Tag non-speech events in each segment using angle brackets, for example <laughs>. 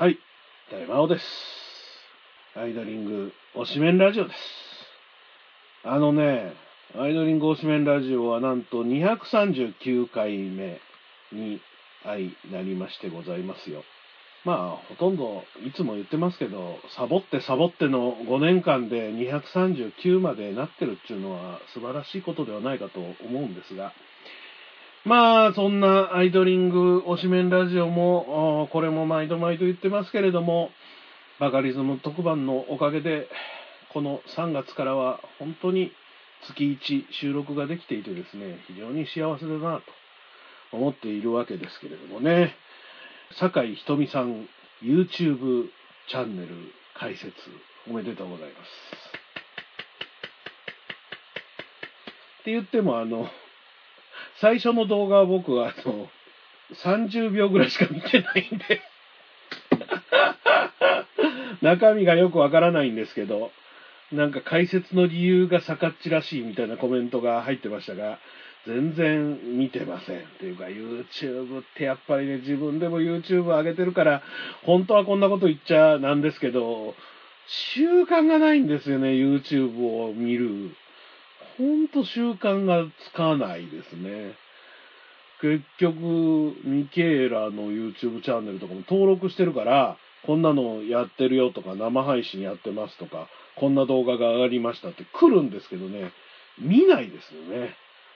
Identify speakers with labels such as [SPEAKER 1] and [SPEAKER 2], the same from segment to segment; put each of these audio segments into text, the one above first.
[SPEAKER 1] はい、大魔王です。アイドリング推しメンラジオです。あのね、アイドリング推しメンラジオはなんと239回目に相なりましてございますよ。まあ、ほとんど、いつも言ってますけど、サボってサボっての5年間で239までなってるっていうのは素晴らしいことではないかと思うんですが、まあ、そんなアイドリング推しメンラジオも、これも毎度毎度言ってますけれども、バカリズム特番のおかげで、この3月からは本当に月1収録ができていてですね、非常に幸せだなと思っているわけですけれどもね。酒井ひとみさん YouTube チャンネル開設おめでとうございます。って言ってもあの、最初の動画は僕はあの、30秒ぐらいしか見てないんで <laughs> 中身がよくわからないんですけど、なんか解説の理由が逆っちらしいみたいなコメントが入ってましたが、全然見てません。っていうか、YouTube ってやっぱりね、自分でも YouTube 上げてるから、本当はこんなこと言っちゃなんですけど、習慣がないんですよね、YouTube を見る。ほんと習慣がつかないですね。結局、ミケーラの YouTube チャンネルとかも登録してるから、こんなのやってるよとか、生配信やってますとか、こんな動画が上がりましたって来るんですけどね、見ないですよね。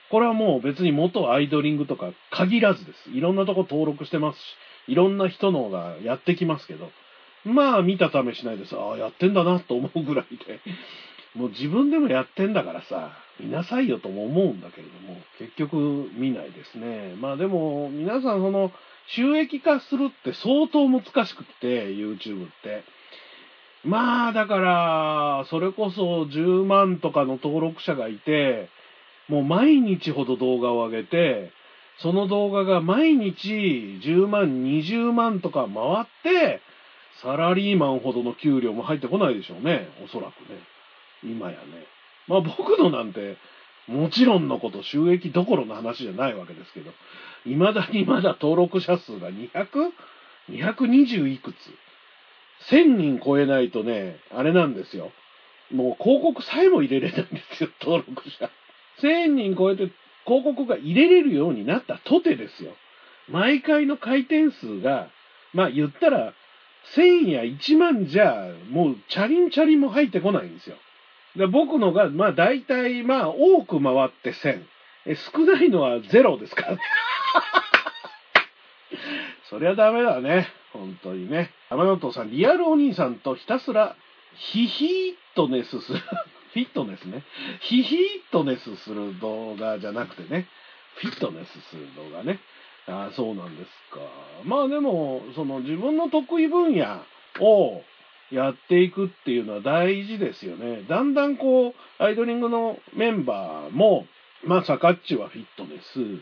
[SPEAKER 1] これはもう別に元アイドリングとか限らずです。いろんなとこ登録してますし、いろんな人のがやってきますけど、まあ見たためしないです。ああ、やってんだなと思うぐらいで、もう自分でもやってんだからさ、見なさいよとも思うんだけれども、結局見ないですね。まあでも、皆さんその、収益化するって相当難しくって、YouTube って。まあ、だから、それこそ10万とかの登録者がいて、もう毎日ほど動画を上げて、その動画が毎日10万、20万とか回って、サラリーマンほどの給料も入ってこないでしょうね。おそらくね。今やね。まあ僕のなんて、もちろんのこと収益どころの話じゃないわけですけど、未だにまだ登録者数が 200?220 いくつ ?1000 人超えないとね、あれなんですよ。もう広告さえも入れれないんですよ、登録者。1000人超えて広告が入れれるようになったとてですよ。毎回の回転数が、まあ言ったら、1000や1万じゃ、もうチャリンチャリンも入ってこないんですよ。で僕のが、まあ大体、まあ多く回って1000。え少ないのは0ですからね。<laughs> そりゃダメだね。本当にね。天野党さん、リアルお兄さんとひたすら、ヒヒーっとネスする。<laughs> フィットネスね。ヒヒットネスする動画じゃなくてね、フィットネスする動画ね。ああ、そうなんですか。まあでも、その自分の得意分野をやっていくっていうのは大事ですよね。だんだんこう、アイドリングのメンバーも、まあ、サカッチはフィットネス、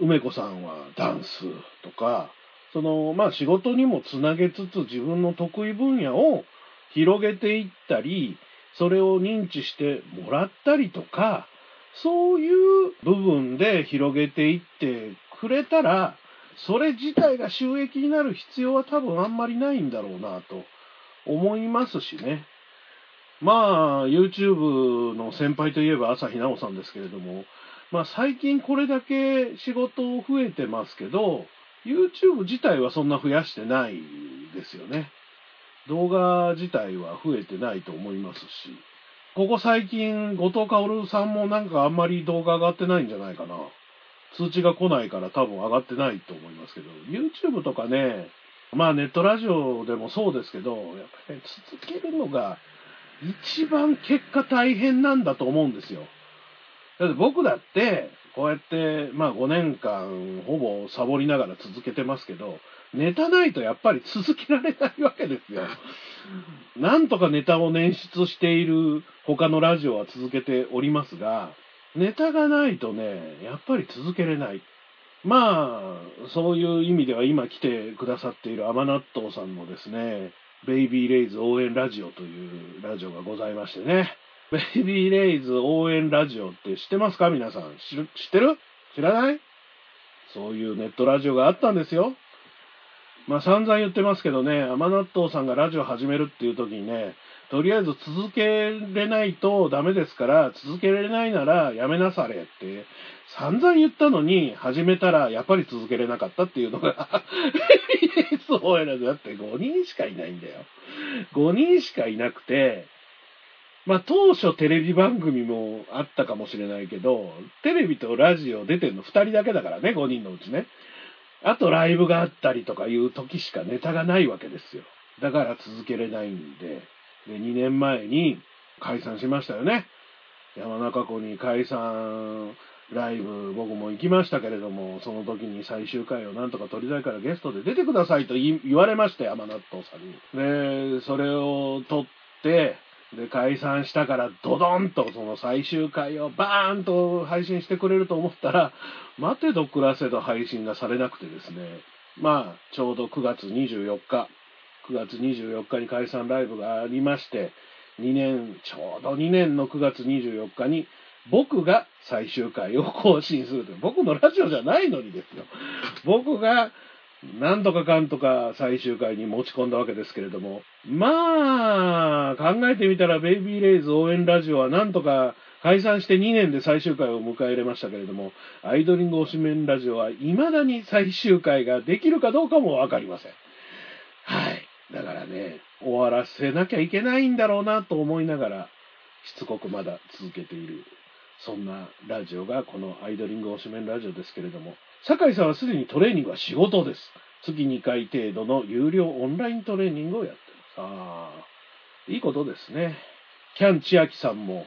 [SPEAKER 1] 梅子さんはダンスとか、その、まあ仕事にもつなげつつ自分の得意分野を広げていったり、それを認知してもらったりとか、そういう部分で広げていってくれたら、それ自体が収益になる必要は多分あんまりないんだろうなと思いますしね。まあ、YouTube の先輩といえば朝日奈央さんですけれども、まあ最近これだけ仕事増えてますけど、YouTube 自体はそんな増やしてないですよね。動画自体は増えてないと思いますし、ここ最近、後藤薫さんもなんかあんまり動画上がってないんじゃないかな。通知が来ないから多分上がってないと思いますけど、YouTube とかね、まあネットラジオでもそうですけど、やっぱり、ね、続けるのが一番結果大変なんだと思うんですよ。だって僕だって、こうやって、まあ5年間ほぼサボりながら続けてますけど、ネタないとやっぱり続けられないわけですよ。<laughs> なんとかネタを捻出している他のラジオは続けておりますが、ネタがないとね、やっぱり続けれない。まあ、そういう意味では今来てくださっている甘納豆さんのですね、ベイビーレイズ応援ラジオというラジオがございましてね。ベイビーレイズ応援ラジオって知ってますか？皆さん。知ってる？知らない？そういうネットラジオがあったんですよ。まあ散々言ってますけどね、甘納豆さんがラジオ始めるっていう時にね、とりあえず続けれないとダメですから、続けれないならやめなされって散々言ったのに始めたらやっぱり続けれなかったっていうのが <laughs> そうやな、だって5人しかいないんだよ。5人しかいなくて、まあ当初テレビ番組もあったかもしれないけど、テレビとラジオ出てんの2人だけだからね、5人のうちね。あとライブがあったりとかいう時しかネタがないわけですよ。だから続けれないんで、で、2年前に解散しましたよね。山中湖に解散ライブ、僕も行きましたけれども、その時に最終回をなんとか撮りたいからゲストで出てくださいと言われました山納豆さんに。で、それを撮って、で、解散したからドドンとその最終回をバーンと配信してくれると思ったら、待てど暮らせど配信がされなくてですね、まあ、ちょうど9月24日、9月24日に解散ライブがありまして、2年、ちょうど2年の9月24日に、僕が最終回を更新するという。僕のラジオじゃないのにですよ。僕が、なんとかかんとか最終回に持ち込んだわけですけれども。まあ、考えてみたら、ベイビーレイズ応援ラジオはなんとか解散して2年で最終回を迎え入れましたけれども、アイドリング推しメンラジオは未だに最終回ができるかどうかもわかりません。はい。だからね、終わらせなきゃいけないんだろうなと思いながら、しつこくまだ続けている、そんなラジオがこのアイドリング推しメンラジオですけれども、酒井さんはすでにトレーニングは仕事です。月2回程度の有料オンライントレーニングをやってます。ああ、いいことですね。キャン千秋さんも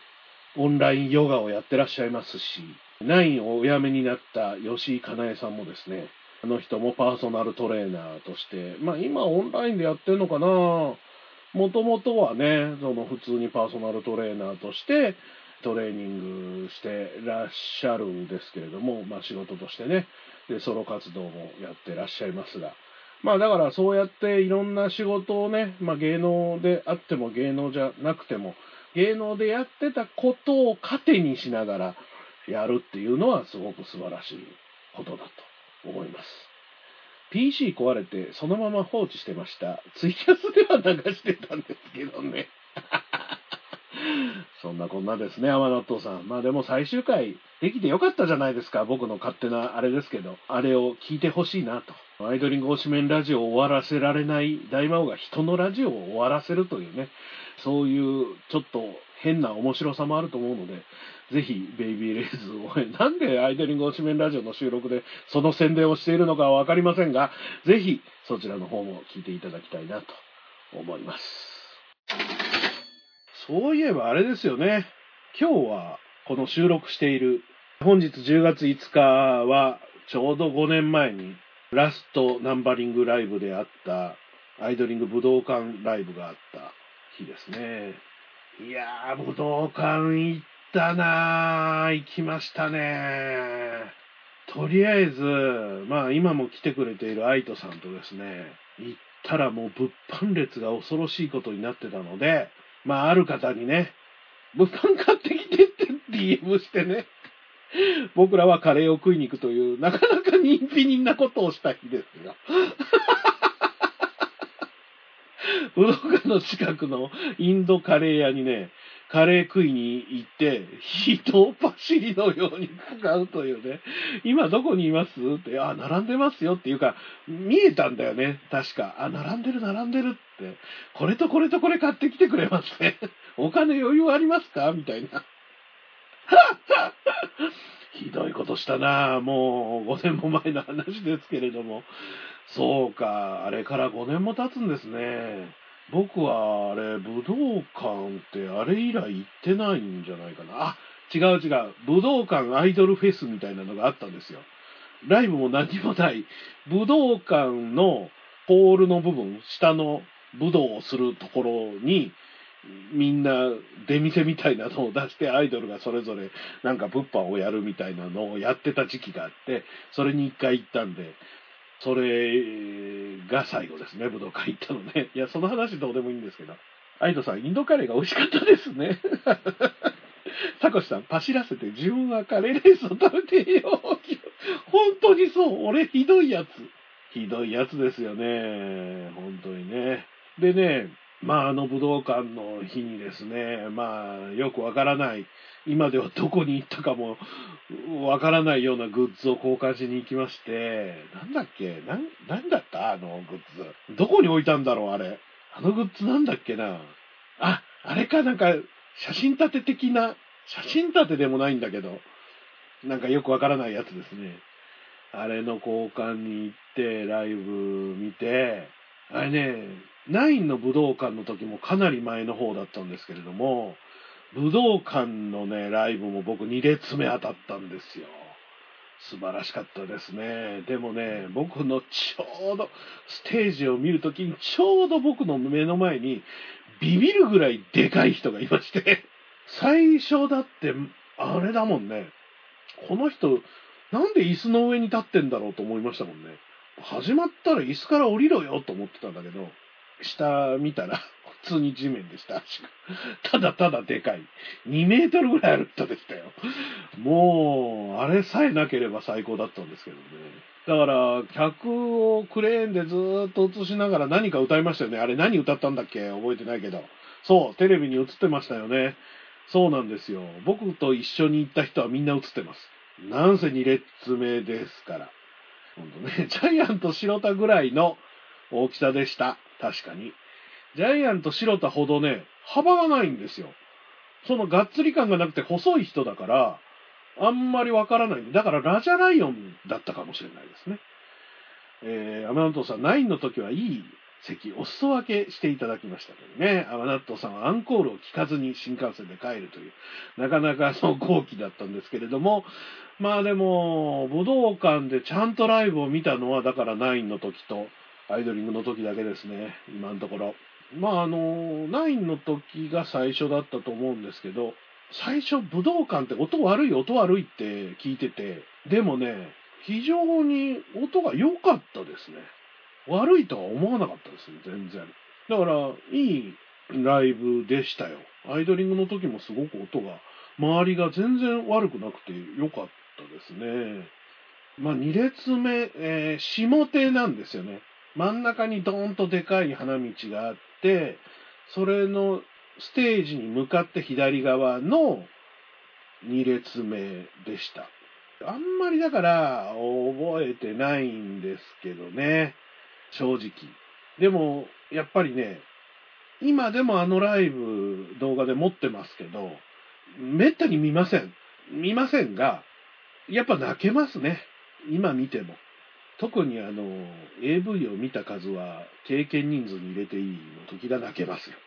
[SPEAKER 1] オンラインヨガをやってらっしゃいますし、ナインをお辞めになった吉井かなえさんもですね、あの人もパーソナルトレーナーとして、まあ今オンラインでやってるのかなもともとはね、その普通にパーソナルトレーナーとしてトレーニングしてらっしゃるんですけれども、まあ仕事としてね、で、ソロ活動もやってらっしゃいますが、まあだからそうやっていろんな仕事をね、まあ芸能であっても芸能じゃなくても、芸能でやってたことを糧にしながらやるっていうのはすごく素晴らしいことだと思います。PC 壊れてそのまま放置してました。ツイキャスでは流してたんですけどね。そんなこんなですね、甘納豆さん。まあでも最終回できてよかったじゃないですか。僕の勝手なあれですけど。あれを聞いてほしいなと。アイドリング推しメンラジオを終わらせられない大魔王が人のラジオを終わらせるというね、そういうちょっと変な面白さもあると思うので、ぜひ、ベイビーレイズを、なんでアイドリング推しメンラジオの収録でその宣伝をしているのかはわかりませんが、ぜひそちらの方も聞いていただきたいなと思います。そういえばあれですよね。今日はこの収録している本日10月5日はちょうど5年前にラストナンバリングライブであったアイドリング武道館ライブがあった日ですね。いやー、武道館行ったなー。行きましたねとりあえず、まあ今も来てくれている愛斗さんとですね、行ったらもう物販列が恐ろしいことになってたので、まあある方にね、物販買ってきてって DM してね、僕らはカレーを食いに行くという、なかなか人気人なことをした日ですが。武道館の近くのインドカレー屋にね、カレー食いに行って、人を走りのように使うというね、今どこにいますって、あ、並んでますよっていうか、見えたんだよね、確か。あ、並んでる並んでるっ。これとこれとこれ買ってきてくれますね。<laughs> お金余裕ありますか？みたいな。<laughs> ひどいことしたなもう5年も前の話ですけれども。そうか、あれから5年も経つんですね。僕はあれ、武道館ってあれ以来行ってないんじゃないかな。あ、違う違う。武道館アイドルフェスみたいなのがあったんですよ。ライブも何もない。武道館のポールの部分、下の武道をするところに、みんな出店みたいなのを出してアイドルがそれぞれなんか物販をやるみたいなのをやってた時期があって、それに一回行ったんで、それが最後ですね、武道館行ったのね。いや、その話どうでもいいんですけど。アイドさん、インドカレーが美味しかったですね。<laughs> サコシさん、パシらせて自分はカレーレースを食べてよ。本当にそう。俺、ひどいやつ。ひどいやつですよね。本当にね。でね、まあ、あの武道館の日にですね、まあ、よくわからない、今ではどこに行ったかもわからないようなグッズを交換しに行きまして、なんだっけなん、なんだったあのグッズ。どこに置いたんだろうあれ。あのグッズなんだっけなあ、あれかなんか、写真立て的な、写真立てでもないんだけど、なんかよくわからないやつですね。あれの交換に行って、ライブ見て、あれね、ナインの武道館の時もかなり前の方だったんですけれども、武道館のね、ライブも僕2列目当たったんですよ。素晴らしかったですね。でもね、僕のちょうど、ステージを見るときにちょうど僕の目の前にビビるぐらいでかい人がいまして、最初だって、あれだもんね。この人、なんで椅子の上に立ってんだろうと思いましたもんね。始まったら椅子から降りろよと思ってたんだけど、下見たら普通に地面でした、足が。ただただでかい。2メートルぐらいある人でしたよ。もう、あれさえなければ最高だったんですけどね。だから、客をクレーンでずーっと映しながら何か歌いましたよね。あれ何歌ったんだっけ？覚えてないけど。そう、テレビに映ってましたよね。そうなんですよ。僕と一緒に行った人はみんな映ってます。なんせ2列目ですから。ほんとね、ジャイアント白田ぐらいの大きさでした。確かに。ジャイアント白田ほどね、幅がないんですよ。そのがっつり感がなくて細い人だから、あんまりわからない。だからラジャライオンだったかもしれないですね。えー、アマナットさん、9の時はいい席、お裾分けしていただきましたけどね。アマナットさんはアンコールを聞かずに新幹線で帰るという、なかなかその後期だったんですけれども、まあでも、武道館でちゃんとライブを見たのは、だから9の時と、アイドリングの時だけですね、今のところ。まああの、9の時が最初だったと思うんですけど、最初武道館って音悪い音悪いって聞いてて、でもね、非常に音が良かったですね。悪いとは思わなかったですね、全然。だから、いいライブでしたよ。アイドリングの時もすごく音が、周りが全然悪くなくて良かったですね。まあ、2列目、えー下手なんですよね。真ん中にドーンとでかい花道があって、それのステージに向かって左側の2列目でした。あんまりだから覚えてないんですけどね。正直。でも、やっぱりね、今でもあのライブ動画で持ってますけど、めったに見ません。見ませんが、やっぱ泣けますね。今見ても。特にあの、AV を見た数は経験人数に入れていいの時が泣けますよ。<laughs>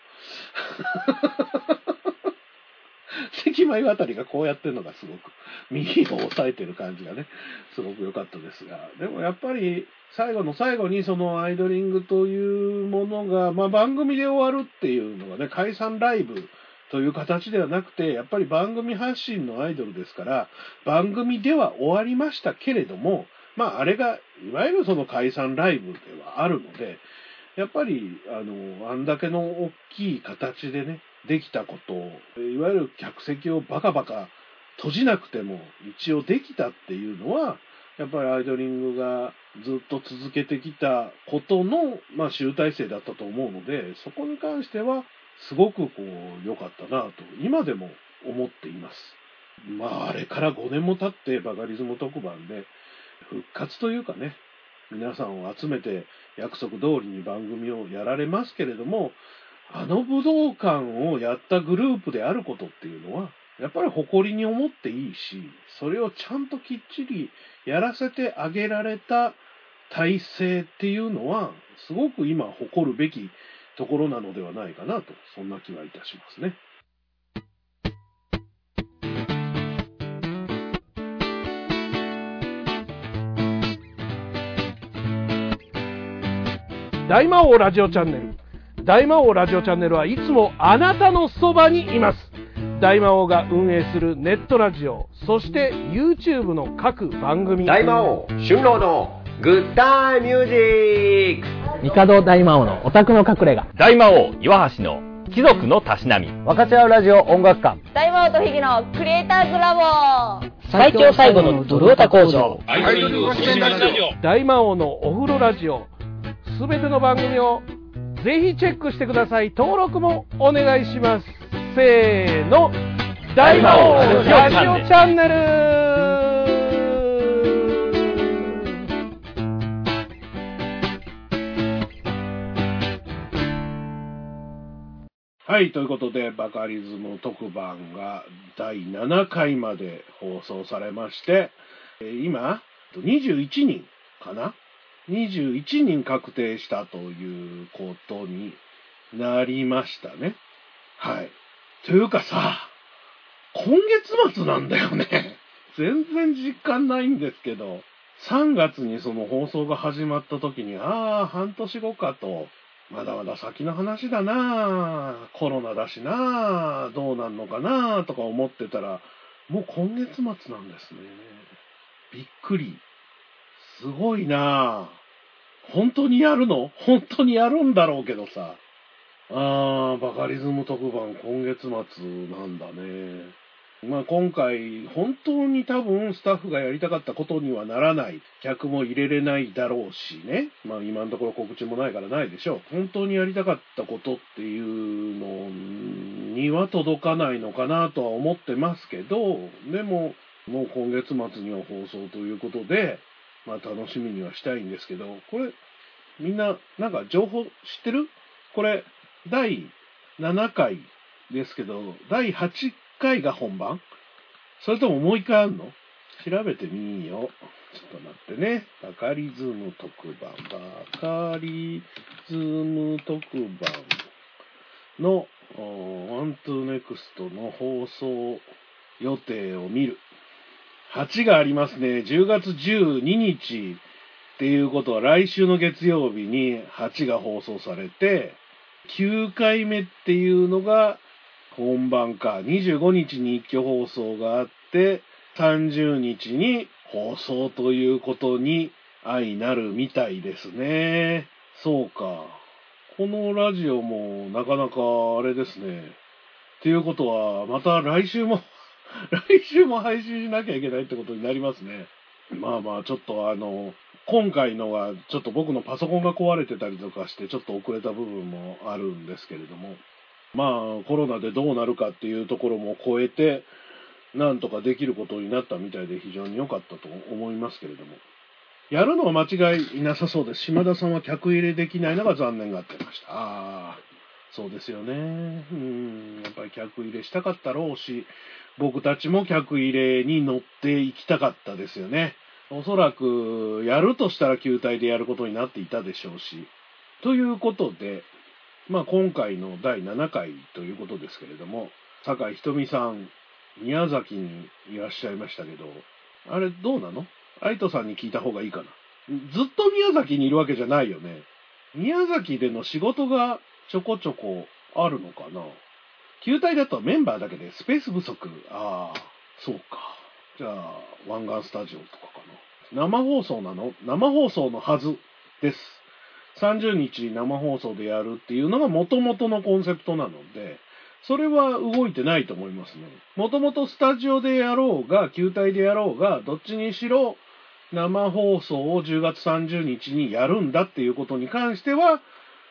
[SPEAKER 1] 関前あたりがこうやってるのがすごく、右を押さえてる感じがね、すごく良かったですが、でもやっぱり最後の最後にそのアイドリングというものが、まあ番組で終わるっていうのがね、解散ライブという形ではなくて、やっぱり番組発信のアイドルですから、番組では終わりましたけれども、まああれが、いわゆるその解散ライブではあるので、やっぱり、あの、あんだけの大きい形でね、できたことを、いわゆる客席をバカバカ閉じなくても一応できたっていうのは、やっぱりアイドリングがずっと続けてきたことの、まあ、集大成だったと思うので、そこに関しては、すごくこう、良かったなと、今でも思っています。まあ、あれから5年も経って、バカリズム特番で、復活というかね、皆さんを集めて約束通りに番組をやられますけれども、あの武道館をやったグループであることっていうのは、やっぱり誇りに思っていいし、それをちゃんときっちりやらせてあげられた体制っていうのは、すごく今誇るべきところなのではないかなと、そんな気はいたしますね。大魔王ラジオチャンネル。大魔王ラジオチャンネルはいつもあなたのそばにいます。大魔王が運営するネットラジオ、そして YouTube の各番組。
[SPEAKER 2] 大魔王春郎のグッタイミュージック
[SPEAKER 3] 帝大魔王のオタクの隠れ家。
[SPEAKER 4] 大魔王岩橋の
[SPEAKER 3] 貴族のたしなみ
[SPEAKER 4] 分かち合うラジオ音楽館
[SPEAKER 5] 大魔王とヒゲのクリエイターズラボ
[SPEAKER 6] 最強最後のドルオタ工場
[SPEAKER 7] 大魔王のお風呂ラジオすべての番組をぜひチェックしてください。登録もお願いします。せーの。大魔王。ラジオチャンネル。
[SPEAKER 1] はい、ということで、バカリズム特番が第7回まで放送されまして、えー今、21人かな ?21 人確定したということになりましたね。はい。というかさ、今月末なんだよね。全然実感ないんですけど、3月にその放送が始まった時に、ああ、半年後かと、まだまだ先の話だなコロナだしなどうなんのかなとか思ってたら、もう今月末なんですね。びっくり。すごいなあ本当にやるの？本当にやるんだろうけどさ。ああ、バカリズム特番今月末なんだね。まあ今回、本当に多分スタッフがやりたかったことにはならない。客も入れれないだろうしね。まあ今のところ告知もないからないでしょう。本当にやりたかったことっていうのには届かないのかなとは思ってますけど、でも、もう今月末には放送ということで、まあ楽しみにはしたいんですけど、これ、みんな、なんか情報知ってる？これ、第7回ですけど、第8回が本番？それとももう一回あんの？調べてみよう。ちょっと待ってね。バカリズム特番。バカリズム特番のワントゥーネクストの放送予定を見る。8がありますね。10月12日っていうことは来週の月曜日に8が放送されて、9回目っていうのが本番か。25日に一挙放送があって、30日に放送ということに相なるみたいですね。そうか。このラジオもなかなかあれですね。っていうことは、また来週も、来週も配信しなきゃいけないってことになりますね。まあまあ、ちょっとあの、今回のは、ちょっと僕のパソコンが壊れてたりとかして、ちょっと遅れた部分もあるんですけれども、まあ、コロナでどうなるかっていうところも超えて、なんとかできることになったみたいで非常に良かったと思いますけれども。やるのは間違いなさそうです。島田さんは客入れできないのが残念がってました。ああ、そうですよね。うん、やっぱり客入れしたかったろうし、僕たちも客入れに乗っていきたかったですよね。おそらく、やるとしたら球体でやることになっていたでしょうし。ということで、まあ今回の第7回ということですけれども、酒井ひとみさん、宮崎にいらっしゃいましたけど、あれどうなの？愛斗さんに聞いた方がいいかな。ずっと宮崎にいるわけじゃないよね。宮崎での仕事がちょこちょこあるのかな。球体だとメンバーだけでスペース不足。ああ、そうか。じゃあ、湾岸スタジオとかかな。生放送なの？生放送のはずです。30日生放送でやるっていうのが元々のコンセプトなので、それは動いてないと思いますね。もともとスタジオでやろうが、球体でやろうが、どっちにしろ生放送を10月30日にやるんだっていうことに関しては、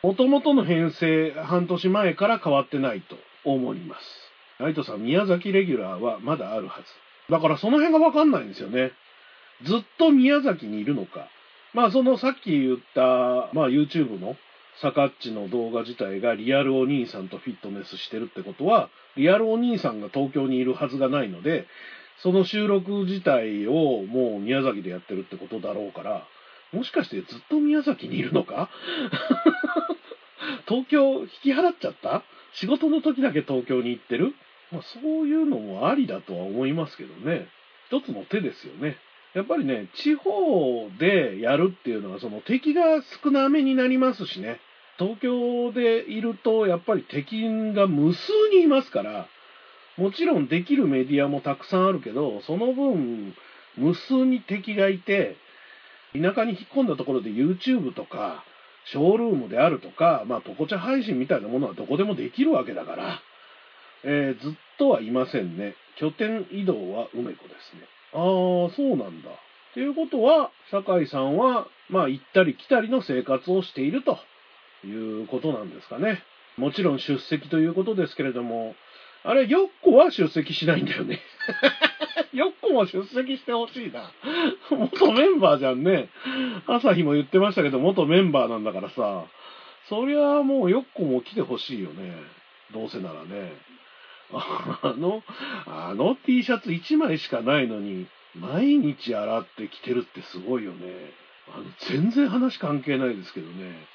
[SPEAKER 1] もともとの編成半年前から変わってないと思います。ライトさん、宮崎レギュラーはまだあるはず。だからその辺がわかんないんですよね。ずっと宮崎にいるのか。まあそのさっき言った、まあ YouTube のサカッチの動画自体がリアルお兄さんとフィットネスしてるってことは、リアルお兄さんが東京にいるはずがないので、その収録自体をもう宮崎でやってるってことだろうから、もしかしてずっと宮崎にいるのか？<laughs> 東京引き払っちゃった？仕事の時だけ東京に行ってる？まあそういうのもありだとは思いますけどね。一つの手ですよね。やっぱりね、地方でやるっていうのは、その敵が少なめになりますしね。東京でいると、やっぱり敵が無数にいますから、もちろんできるメディアもたくさんあるけど、その分、無数に敵がいて、田舎に引っ込んだところで YouTube とか、ショールームであるとか、まあ、ポコチャ配信みたいなものはどこでもできるわけだから、えーずっとはいませんね。拠点移動は梅子ですね。ああ、そうなんだ。ということは、酒井さんは、まあ、行ったり来たりの生活をしているということなんですかね。もちろん出席ということですけれども、あれ、ヨッコは出席しないんだよね。も出席してほしいな。<laughs> 元メンバーじゃんね。朝日も言ってましたけど、元メンバーなんだからさ、そりゃもうヨッコも来てほしいよね。どうせならね。あの、あの T シャツ1枚しかないのに、毎日洗って着てるってすごいよね。あの、全然話関係ないですけどね。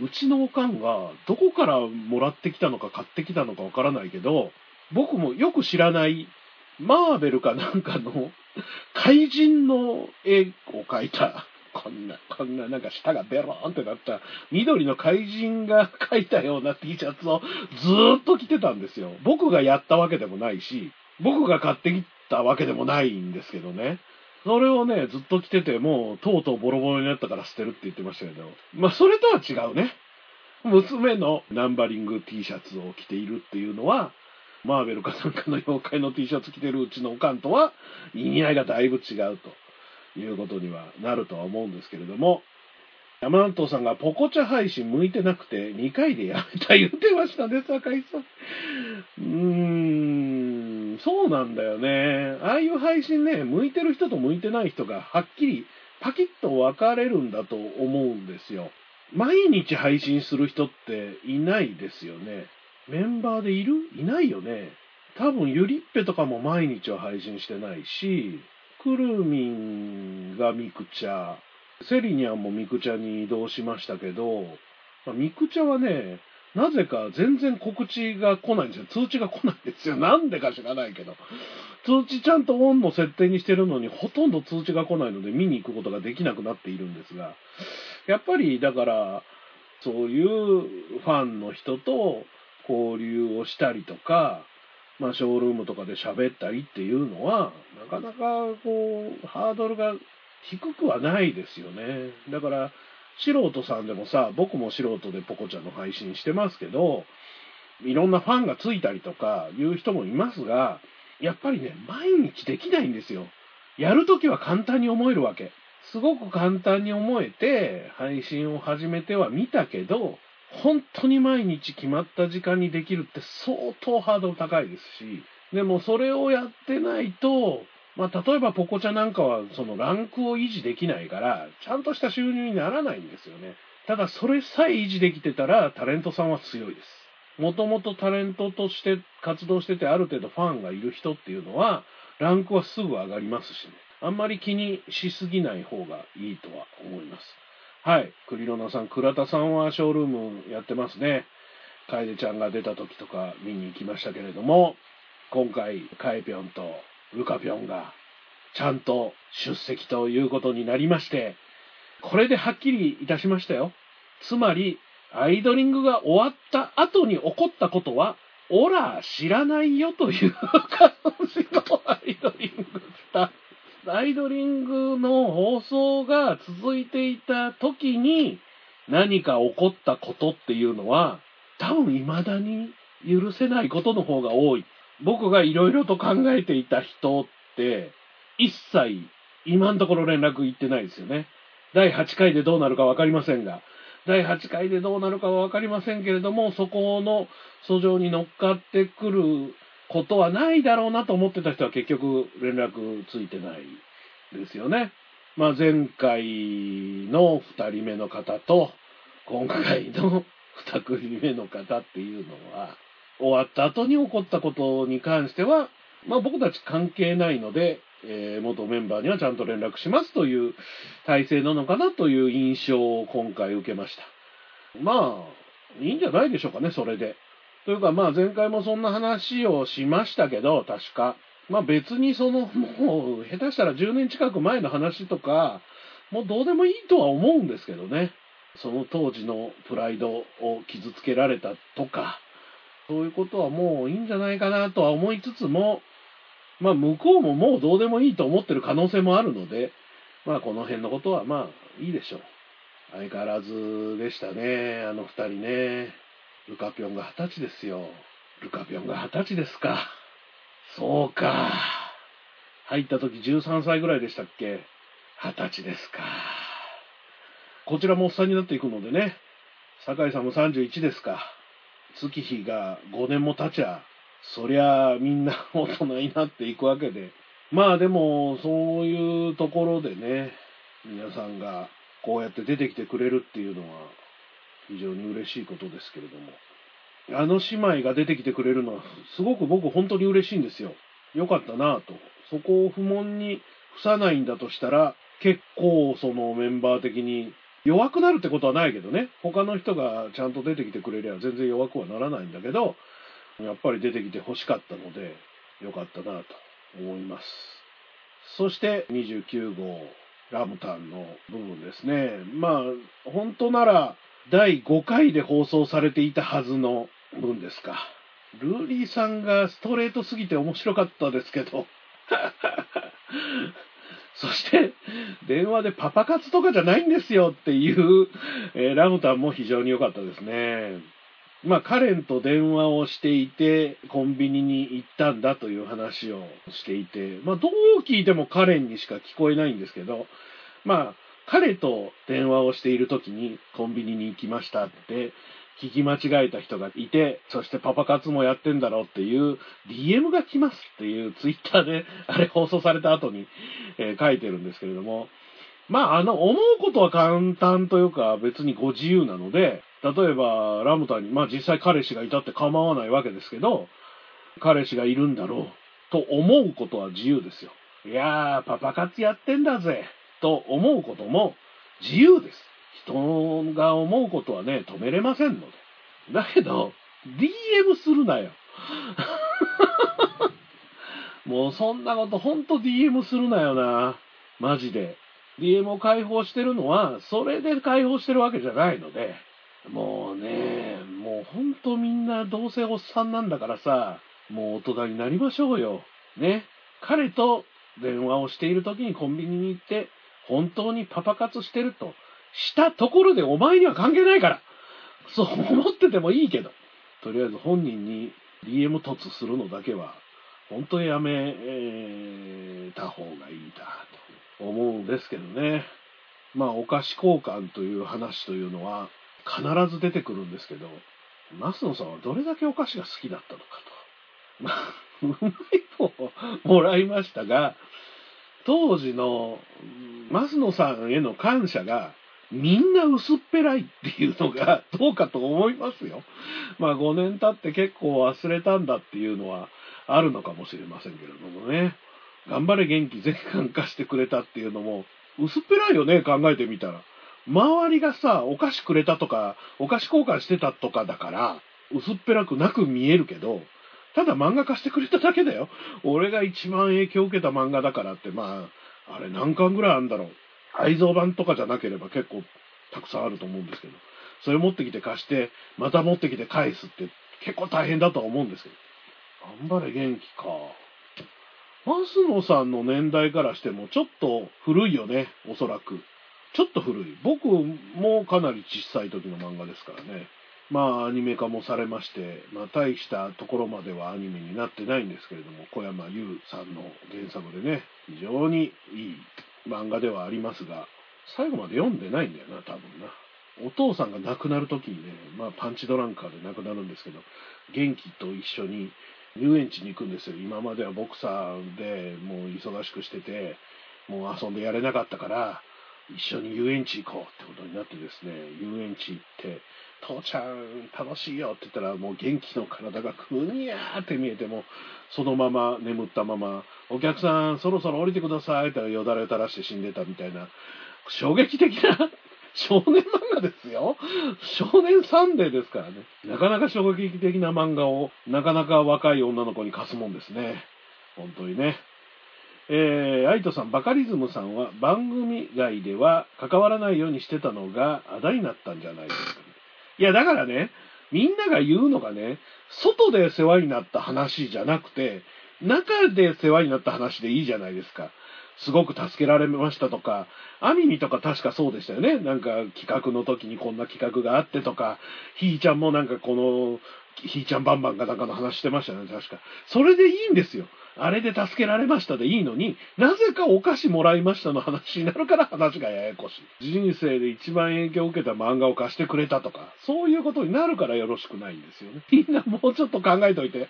[SPEAKER 1] うちのおかんが、どこからもらってきたのか買ってきたのかわからないけど、僕もよく知らない、マーベルかなんかの怪人の絵を描いた、こんな、こんななんか舌がベローンってなった緑の怪人が描いたような T シャツをずーっと着てたんですよ。僕がやったわけでもないし、僕が買ってきたわけでもないんですけどね。それをね、ずっと着てて、もう、とうとうボロボロになったから捨てるって言ってましたけど、まあ、それとは違うね。娘のナンバリング T シャツを着ているっていうのは、マーベルかなんかの妖怪の T シャツ着てるうちのおかんとは、意味合いがだいぶ違うということにはなるとは思うんですけれども、山南東さんがポコチャ配信向いてなくて2回でやめた言ってましたね、酒井さん。うーん、そうなんだよね。ああいう配信ね、向いてる人と向いてない人がはっきりパキッと分かれるんだと思うんですよ。毎日配信する人っていないですよね。メンバーでいる？いないよね。多分ゆりっぺとかも毎日は配信してないし、くるみんがミクチャ、セリニャンもミクチャに移動しましたけど、まあミクチャはね、なぜか全然告知が来ないんですよ。通知が来ないんですよ。なんでか知らないけど。通知ちゃんとオンの設定にしてるのにほとんど通知が来ないので見に行くことができなくなっているんですが、やっぱりだから、そういうファンの人と交流をしたりとか、まあ、ショールームとかで喋ったりっていうのは、なかなかこう、ハードルが低くはないですよね。だから、素人さんでもさ、僕も素人でポコちゃんの配信してますけど、いろんなファンがついたりとかいう人もいますが、やっぱりね、毎日できないんですよ。やるときは簡単に思えるわけ。すごく簡単に思えて、配信を始めては見たけど、本当に毎日決まった時間にできるって相当ハードル高いですし、でもそれをやってないと、まあ、例えばポコチャなんかはそのランクを維持できないから、ちゃんとした収入にならないんですよね。ただそれさえ維持できてたらタレントさんは強いです。もともとタレントとして活動しててある程度ファンがいる人っていうのは、ランクはすぐ上がりますしね。あんまり気にしすぎない方がいいとは思います。はい。クリロナさん、倉田さんはショールームやってますね。楓ちゃんが出た時とか見に行きましたけれども、今回、カエピョンとルカピョンがちゃんと出席ということになりまして、これではっきりいたしましたよ。つまり、アイドリングが終わった後に起こったことは、オラ知らないよという感じのアイドリングスタッフ。アイドリングの放送が続いていた時に何か起こったことっていうのは、多分未だに許せないことの方が多い。僕がいろいろと考えていた人って、一切今のところ連絡行ってないですよね。第8回でどうなるかわかりませんが、第8回でどうなるかはわかりませんけれども、そこの訴状に乗っかってくることはないだろうなと思ってた人は結局連絡ついてないですよね。まあ前回の2人目の方と、今回の2組目の方っていうのは、終わった後に起こったことに関しては、まあ僕たち関係ないので、えー元メンバーにはちゃんと連絡しますという体制なのかなという印象を今回受けました。まあ、いいんじゃないでしょうかね、それで。というかまあ前回もそんな話をしましたけど、確か。まあ別にその、もう下手したら10年近く前の話とか、もうどうでもいいとは思うんですけどね。その当時のプライドを傷つけられたとか、そういうことはもういいんじゃないかなとは思いつつも、まあ向こうももうどうでもいいと思ってる可能性もあるので、まあこの辺のことはまあいいでしょう。相変わらずでしたね、あの二人ね。ルカピョンが二十歳ですよ。ルカピョンが二十歳ですか。そうか。入った時13歳ぐらいでしたっけ二十歳ですか。こちらもおっさんになっていくのでね。酒井さんも31ですか。月日が5年も経ちゃ、そりゃあみんな大人になっていくわけで。まあでも、そういうところでね、皆さんがこうやって出てきてくれるっていうのは非常に嬉しいことですけれども。あの姉妹が出てきてくれるのはすごく僕本当に嬉しいんですよ。よかったなぁと。そこを不問に付さないんだとしたら、結構そのメンバー的に弱くなるってことはないけどね。他の人がちゃんと出てきてくれりゃ全然弱くはならないんだけど、やっぱり出てきて欲しかったので、よかったなと思います。そして29号ラムタンの部分ですね。まあ、本当なら第5回で放送されていたはずの分ですか。ルーリーさんがストレートすぎて面白かったですけど。<laughs> そして、電話でパパ活とかじゃないんですよっていう、えーラムタンも非常に良かったですね。まあ、カレンと電話をしていて、コンビニに行ったんだという話をしていて、まあ、どう聞いてもカレンにしか聞こえないんですけど、まあ、彼と電話をしている時にコンビニに行きましたって聞き間違えた人がいて、そしてパパ活もやってんだろうっていう DM が来ますっていうツイッターで <laughs> あれ放送された後に、えー書いてるんですけれども、まあ、あの、思うことは簡単というか別にご自由なので、例えばラムタに、まあ実際彼氏がいたって構わないわけですけど、彼氏がいるんだろうと思うことは自由ですよ。いやー、パパ活やってんだぜと思うことも自由です。人が思うことはね、止めれませんので。だけど、DM するなよ。<laughs> もうそんなこと、ほんと DM するなよな。マジで。DM を解放してるのは、それで解放してるわけじゃないので、もうね、もうほんとみんなどうせおっさんなんだからさ、もう大人になりましょうよ。ね。彼と電話をしている時にコンビニに行って、本当にパパ活してると、したところでお前には関係ないから。そう思っててもいいけど、とりあえず本人に DM 突するのだけは、本当にやめ、えーた方がいいなと思うんですけどね。まあ、お菓子交換という話というのは必ず出てくるんですけど、増野さんはどれだけお菓子が好きだったのかと。まあ、うまい棒をもらいましたが、当時の増野さんへの感謝がみんな薄っぺらいっていうのがどうかと思いますよ。まあ5年経って結構忘れたんだっていうのはあるのかもしれませんけれどもね。頑張れ元気全巻貸してくれたっていうのも薄っぺらいよね、考えてみたら。周りがさ、お菓子くれたとか、お菓子交換してたとかだから、薄っぺらくなく見えるけど、ただ漫画貸してくれただけだよ。俺が一番影響を受けた漫画だからって、まあ、あれ何巻ぐらいあるんだろう。愛蔵版とかじゃなければ結構たくさんあると思うんですけど、それ持ってきて貸して、また持ってきて返すって結構大変だとは思うんですけど。頑張れ元気か。増野さんの年代からしてもちょっと古いよね、おそらく。ちょっと古い。僕もかなり小さい時の漫画ですからね。まあ、アニメ化もされまして、まあ、大したところまではアニメになってないんですけれども、小山優さんの原作でね、非常にいい漫画ではありますが、最後まで読んでないんだよな、多分な。お父さんが亡くなる時にね、まあ、パンチドランカーで亡くなるんですけど、元気と一緒に遊園地に行くんですよ。今まではボクサーでもう忙しくしてて、もう遊んでやれなかったから、一緒に遊園地行こうってことになってですね、遊園地行って、父ちゃん楽しいよって言ったらもう元気の体がぐにゃーって見えても、そのまま眠ったまま、お客さんそろそろ降りてくださいってよだれ垂らして死んでたみたいな、衝撃的な少年漫画ですよ。少年サンデーですからね。なかなか衝撃的な漫画を、なかなか若い女の子に貸すもんですね。本当にね。えー、アイトさん、バカリズムさんは番組外では関わらないようにしてたのがあだになったんじゃないですか、ね。いや、だからね、みんなが言うのがね、外で世話になった話じゃなくて、中で世話になった話でいいじゃないですか。すごく助けられましたとか、アミニとか確かそうでしたよね。なんか企画の時にこんな企画があってとか、ひーちゃんもなんかこの、ひーちゃんバンバンかなんかの話してましたね、確か。それでいいんですよ。あれで助けられましたでいいのに、なぜかお菓子もらいましたの話になるから話がややこしい。人生で一番影響を受けた漫画を貸してくれたとか、そういうことになるからよろしくないんですよね。みんなもうちょっと考えといて。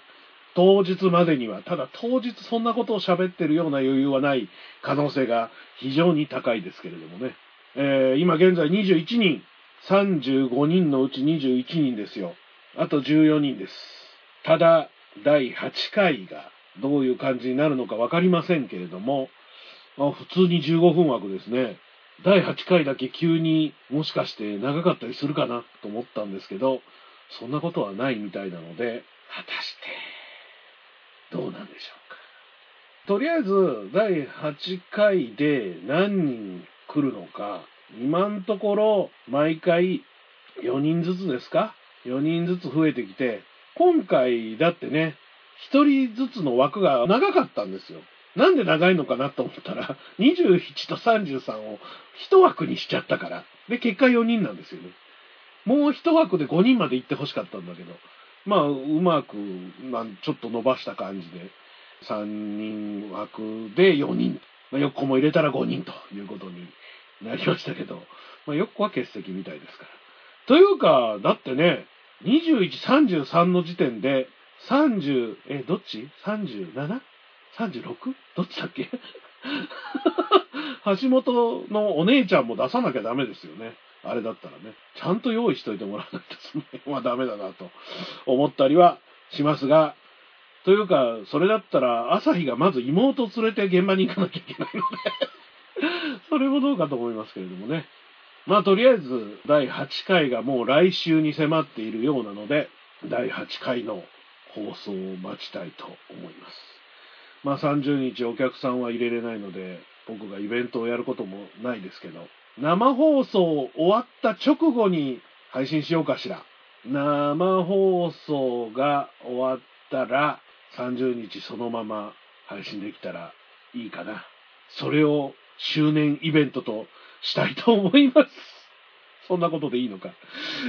[SPEAKER 1] 当日までには、ただ当日そんなことを喋ってるような余裕はない可能性が非常に高いですけれどもね。えー、今現在21人、35人のうち21人ですよ。あと14人です。ただ、第8回がどういう感じになるのかわかりませんけれども、まあ、普通に15分枠ですね。第8回だけ急にもしかして長かったりするかなと思ったんですけど、そんなことはないみたいなので、果たして、どうなんでしょうか。とりあえず、第8回で何人来るのか、今のところ、毎回4人ずつですか？?4 人ずつ増えてきて、今回だってね、1人ずつの枠が長かったんですよ。なんで長いのかなと思ったら、21と33を1枠にしちゃったから。で、結果4人なんですよね。もう1枠で5人まで行ってほしかったんだけど。まあ、うまく、まあ、ちょっと伸ばした感じで、3人枠で4人、まあ、横も入れたら5人ということになりましたけど、まあ、横は欠席みたいですから。というか、だってね、21、33の時点で、30、え、どっち ?37?36? どっちだっけ？<laughs> 橋本のお姉ちゃんも出さなきゃダメですよね。あれだったらね。ちゃんと用意しといてもらわないと、その辺はダメだなと思ったりはしますが、というか、それだったら、朝日がまず妹を連れて現場に行かなきゃいけないのでそれもどうかと思いますけれどもね。まあ、とりあえず、第8回がもう来週に迫っているようなので、第8回の放送を待ちたいと思います。まあ、30日お客さんは入れれないので、僕がイベントをやることもないですけど、生放送終わった直後に配信しようかしら。生放送が終わったら、30日そのまま配信できたらいいかな。それを周年イベントとしたいと思います。そんなことでいいのか。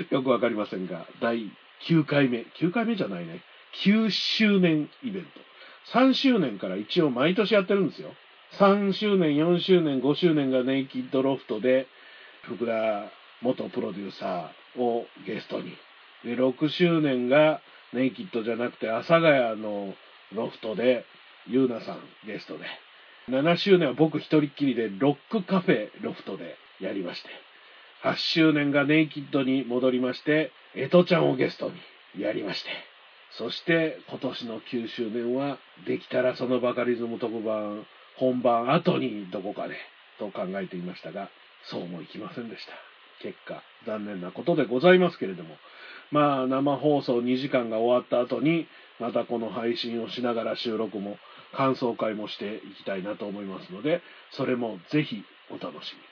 [SPEAKER 1] よくわかりませんが、第9回目。9回目じゃないね。9周年イベント。3周年から一応毎年やってるんですよ。3周年、4周年、5周年がネイキッドロフトで、福田元プロデューサーをゲストに。で、6周年がネイキッドじゃなくて、阿佐ヶ谷のロフトで、ゆうなさんゲストで。7周年は僕一人っきりで、ロックカフェロフトでやりまして。8周年がネイキッドに戻りまして、エトちゃんをゲストにやりまして。そして今年の9周年は、できたらそのバカリズム特番、本番後にどこかで、と考えていましたが、そうもいきませんでした。結果、残念なことでございますけれども、まあ、生放送2時間が終わった後に、またこの配信をしながら収録も、感想会もしていきたいなと思いますので、それもぜひお楽しみに。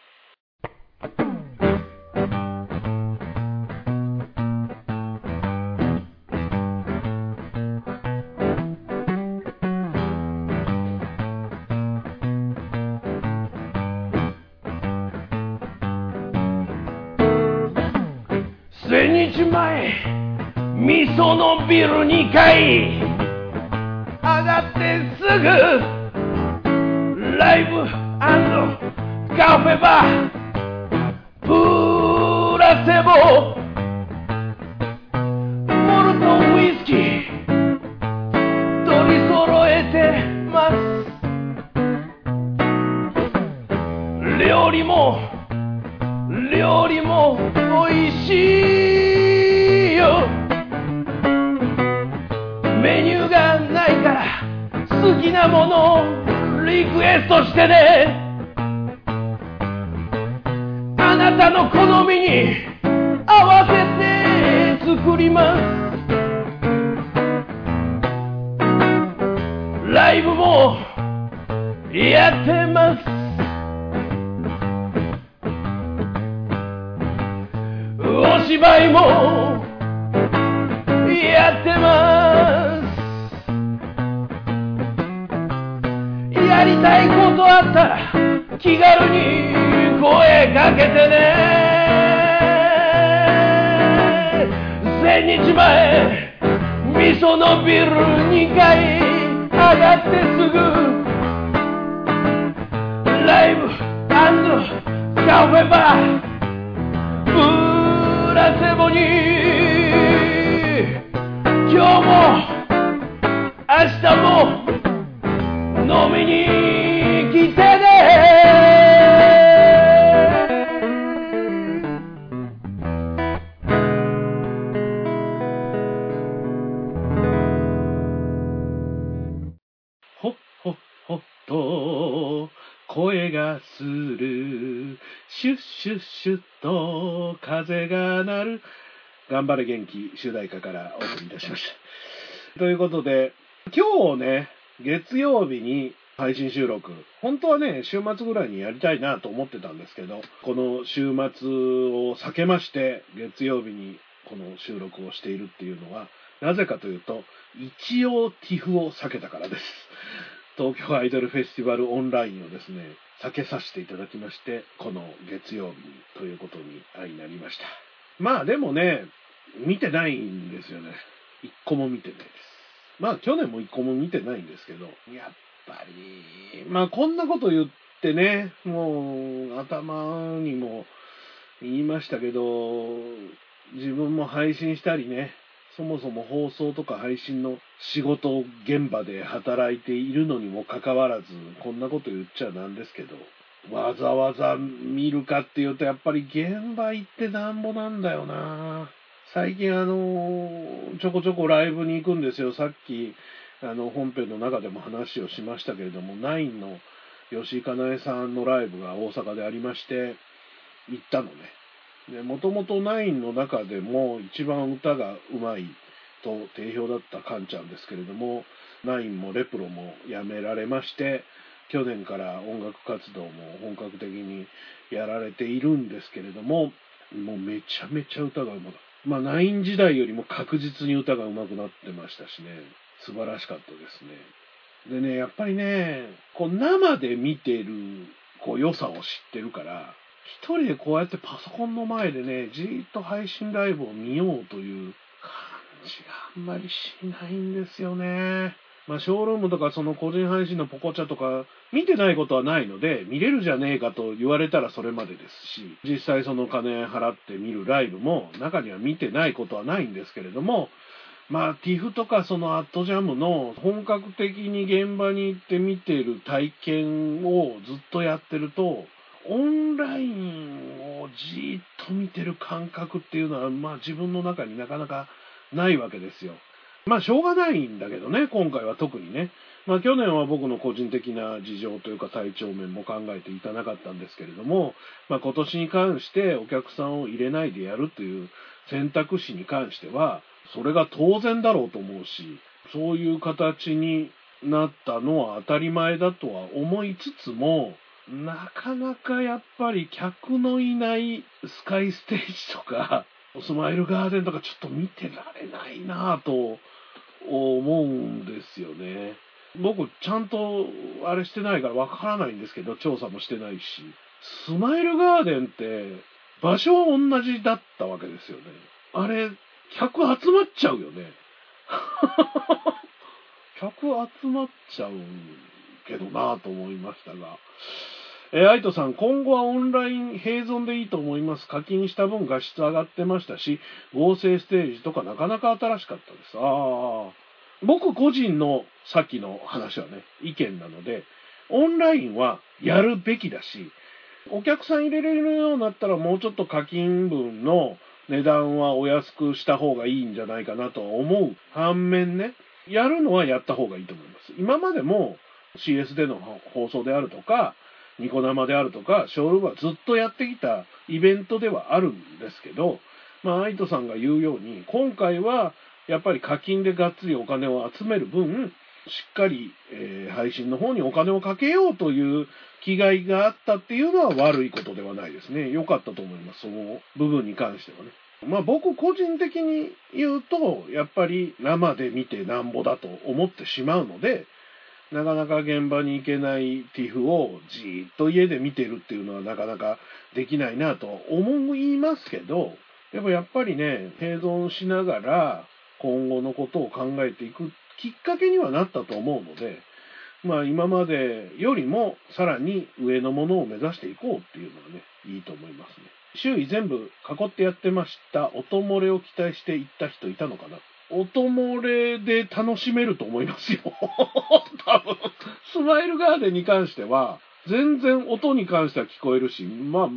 [SPEAKER 7] 千日前味噌のビル2階ってすぐライ芝居もやってます。やりたいことことあったら気軽に声かけてね。千日前味噌のビル2階上がってすぐ。ライブカフェバー。ブラセボに今日も明日も飲みに来てね
[SPEAKER 1] ほっほっほっと声がする。シュッシュッシュッと風がる。頑張れ元気主題歌からお送りいたしました。ということで、今日ね、月曜日に配信収録。本当はね、週末ぐらいにやりたいなと思ってたんですけど、この週末を避けまして、月曜日にこの収録をしているっていうのは、なぜかというと、一応 TIFF を避けたからです。東京アイドルフェスティバルオンラインをですね、避けさせていただきまして、この月曜日ということになりました。まあでもね、見てないんですよね。一個も見てないです。まあ去年も一個も見てないんですけど、やっぱり、まあこんなこと言ってね、もう頭にも言いましたけど、自分も配信したりね、そもそも放送とか配信の仕事現場で働いているのにもかかわらず、こんなこと言っちゃなんですけど、わざわざ見るかっていうと、やっぱり現場行ってなんぼなんだよな最近あの、ちょこちょこライブに行くんですよ。さっき、あの、本編の中でも話をしましたけれども、ナインの吉井かなえさんのライブが大阪でありまして、行ったのね。で、もともとナインの中でも一番歌が上手いと定評だったカンちゃんですけれども、ナインもレプロも辞められまして、去年から音楽活動も本格的にやられているんですけれども、もうめちゃめちゃ歌が上手い。まあ、ナイン時代よりも確実に歌が上手くなってましたしね、素晴らしかったですね。でね、やっぱりね、こう生で見てるこう良さを知ってるから、一人でこうやってパソコンの前でね、じーっと配信ライブを見ようという感じがあんまりしないんですよね。まあ、ショールームとかその個人配信のポコチャとか見てないことはないので、見れるじゃねえかと言われたらそれまでですし、実際その金払って見るライブも中には見てないことはないんですけれども、まあ、tif とかそのアットジャムの本格的に現場に行って見てる体験をずっとやってると、オンラインをじーっと見てる感覚っていうのは、まあ自分の中になかなかないわけですよ。まあしょうがないんだけどね、今回は特にね。まあ去年は僕の個人的な事情というか体調面も考えていたなかったんですけれども、まあ今年に関してお客さんを入れないでやるという選択肢に関しては、それが当然だろうと思うし、そういう形になったのは当たり前だとは思いつつも、なかなかやっぱり客のいないスカイステージとか、スマイルガーデンとかちょっと見てられないなぁと思うんですよね。僕ちゃんとあれしてないからわからないんですけど、調査もしてないし。スマイルガーデンって場所は同じだったわけですよね。あれ、客集まっちゃうよね。<laughs> 客集まっちゃうけどなぁと思いましたが。えー、アイトさん、今後はオンライン併存でいいと思います。課金した分画質上がってましたし、合成ステージとかなかなか新しかったです。ああ。僕個人のさっきの話はね、意見なので、オンラインはやるべきだし、お客さん入れれるようになったらもうちょっと課金分の値段はお安くした方がいいんじゃないかなと思う反面ね、やるのはやった方がいいと思います。今までも CS での放送であるとか、ニコ生であるとか、ショールームはずっとやってきたイベントではあるんですけど、まあ、アイトさんが言うように、今回はやっぱり課金でがっつりお金を集める分、しっかり、えー配信の方にお金をかけようという気概があったっていうのは悪いことではないですね。良かったと思います。その部分に関してはね。まあ僕個人的に言うと、やっぱり生で見てなんぼだと思ってしまうので、なかなか現場に行けないティフをじっと家で見てるっていうのはなかなかできないなと思いますけど、でもやっぱりね、併存しながら今後のことを考えていくきっかけにはなったと思うので、まあ今までよりもさらに上のものを目指していこうっていうのはね、いいと思いますね。周囲全部囲ってやってました音漏れを期待していった人いたのかな音漏れで楽しめると思いますよ。<laughs> 多分。スマイルガーデンに関しては、全然音に関しては聞こえるし、まあ、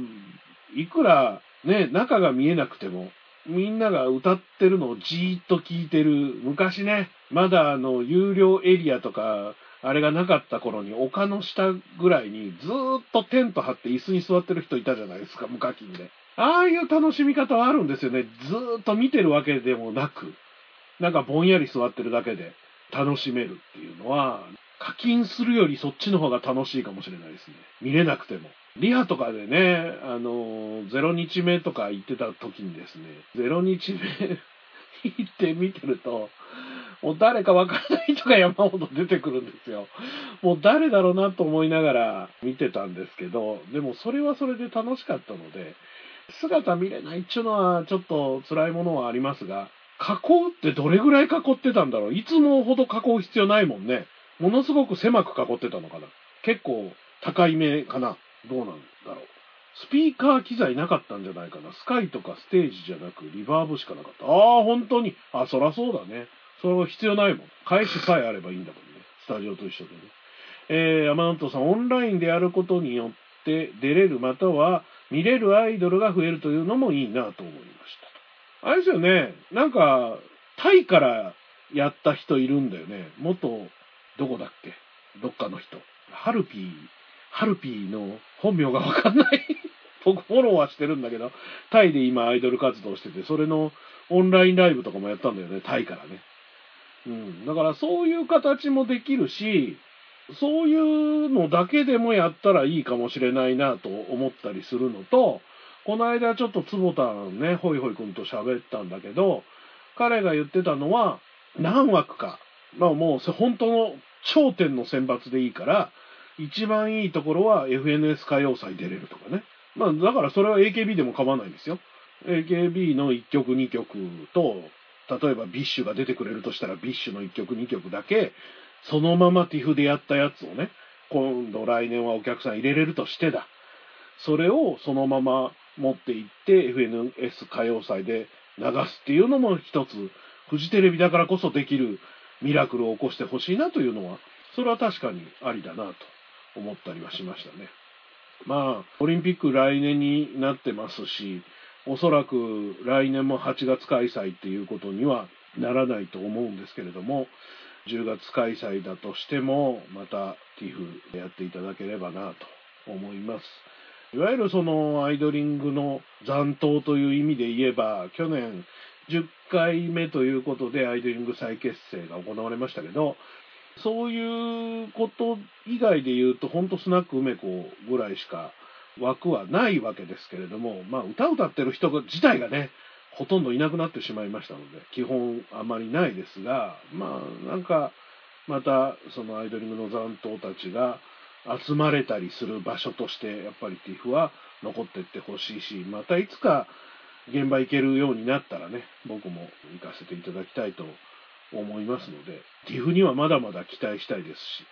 [SPEAKER 1] いくらね、中が見えなくても、みんなが歌ってるのをじーっと聞いてる。昔ね、まだあの、有料エリアとか、あれがなかった頃に丘の下ぐらいにずーっとテント張って椅子に座ってる人いたじゃないですか、無課金で。ああいう楽しみ方はあるんですよね。ずーっと見てるわけでもなく、なんかぼんやり座ってるだけで楽しめるっていうのは、課金するよりそっちの方が楽しいかもしれないですね。見れなくても。リハとかでね、あの、0日目とか行ってた時にですね、0日目行って見てると、もう誰かわからない人が山ほど出てくるんですよ。もう誰だろうなと思いながら見てたんですけど、でもそれはそれで楽しかったので、姿見れないっていうのはちょっと辛いものはありますが、囲うってどれぐらい囲ってたんだろう？いつもほど囲う必要ないもんね。ものすごく狭く囲ってたのかな結構高い目かなどうなんだろうスピーカー機材なかったんじゃないかなスカイとかステージじゃなくリバーブしかなかった。ああ、本当に。あ、そらそうだね。それは必要ないもん。返しさえあればいいんだもんね。スタジオと一緒でね。えー、山本さん、オンラインでやることによって出れるまたは見れるアイドルが増えるというのもいいなと思いました。あれですよね。なんか、タイからやった人いるんだよね。元、どこだっけ？どっかの人。ハルピー、ハルピーの本名がわかんない。<laughs> 僕フォローはしてるんだけど、タイで今アイドル活動してて、それのオンラインライブとかもやったんだよね、タイからね。うん。だからそういう形もできるし、そういうのだけでもやったらいいかもしれないなと思ったりするのと、この間ちょっと坪田ね、ホイホイ君と喋ったんだけど、彼が言ってたのは、何枠か。まあもう本当の頂点の選抜でいいから、一番いいところは FNS 歌謡祭出れるとかね。まあだからそれは AKB でも構わないんですよ。AKB の1曲2曲と、例えば BiSH が出てくれるとしたら BiSH の1曲2曲だけ、そのまま TIF でやったやつをね、今度来年はお客さん入れれるとしてだ。それをそのまま持っていって FNS 歌謡祭で流すっていうのも一つ、フジテレビだからこそできるミラクルを起こしてほしいなというのは、それは確かにありだなと思ったりはしましたね。まあ、オリンピック来年になってますし、おそらく来年も8月開催っていうことにはならないと思うんですけれども、10月開催だとしても、また TIFF やっていただければなと思います。いわゆるそのアイドリングの残党という意味で言えば、去年10回目ということでアイドリング再結成が行われましたけど、そういうこと以外で言うと、ほんとスナック梅子ぐらいしか枠はないわけですけれども、まあ歌歌ってる人自体がね、ほとんどいなくなってしまいましたので、基本あまりないですが、まあなんか、またそのアイドリングの残党たちが集まれたりする場所として、やっぱり TIFF は残っていってほしいし、またいつか現場行けるようになったらね、僕も行かせていただきたいと思いますので、TIFF にはまだまだ期待したいですし、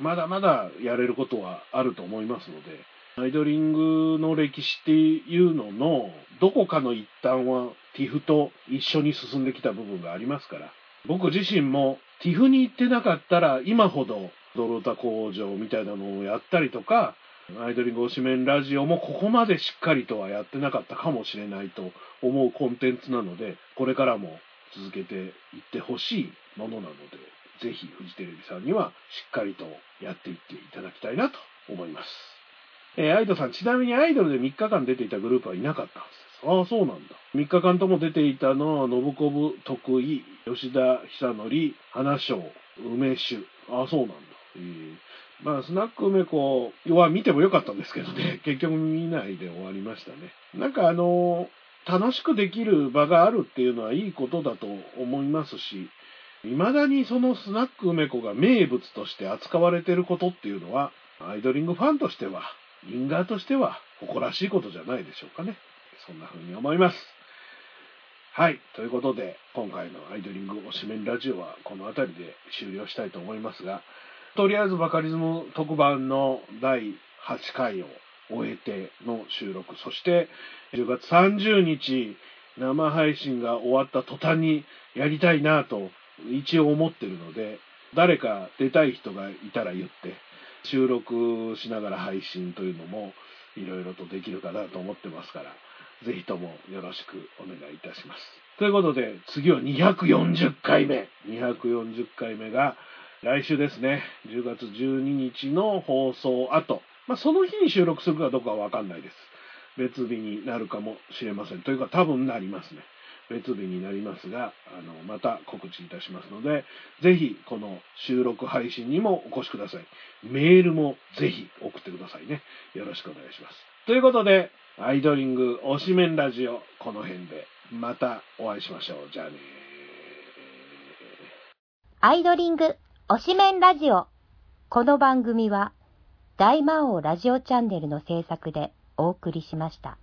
[SPEAKER 1] まだまだやれることはあると思いますので、アイドリングの歴史っていうのの、どこかの一端は TIFF と一緒に進んできた部分がありますから、僕自身も TIFF に行ってなかったら今ほどドロータ工場みたいなのをやったりとか、アイドリング推しメンラジオもここまでしっかりとはやってなかったかもしれないと思うコンテンツなので、これからも続けていってほしいものなので、ぜひフジテレビさんにはしっかりとやっていっていただきたいなと思います。えー、アイドさん、ちなみにアイドルで3日間出ていたグループはいなかったはずです。ああ、そうなんだ。3日間とも出ていたのは、信子部徳井、吉田久則、花章、梅酒。ああ、そうなんだ。えー、まあ、スナック梅子は見てもよかったんですけどね、<laughs> 結局見ないで終わりましたね。なんかあの、楽しくできる場があるっていうのはいいことだと思いますし、未だにそのスナック梅子が名物として扱われていることっていうのは、アイドリングファンとしては、リンガーとしては誇らしいことじゃないでしょうかね。そんな風に思います。はい。ということで、今回のアイドリング推しメンラジオはこの辺りで終了したいと思いますが、とりあえずバカリズム特番の第8回を終えての収録、そして10月30日生配信が終わった途端にやりたいなと一応思ってるので、誰か出たい人がいたら言って、収録しながら配信というのもいろいろとできるかなと思ってますから、ぜひともよろしくお願いいたします。ということで、次は240回目。240回目が来週ですね。10月12日の放送後。まあ、その日に収録するかどうかはわかんないです。別日になるかもしれません。というか多分なりますね。別日になりますが、あの、また告知いたしますので、ぜひこの収録配信にもお越しください。メールもぜひ送ってくださいね。よろしくお願いします。ということで、アイドリング推しメンラジオ、この辺でまたお会いしましょう。じゃあね
[SPEAKER 3] アイドリング推しメンラジオ。この番組は大魔王ラジオチャンネルの制作でお送りしました。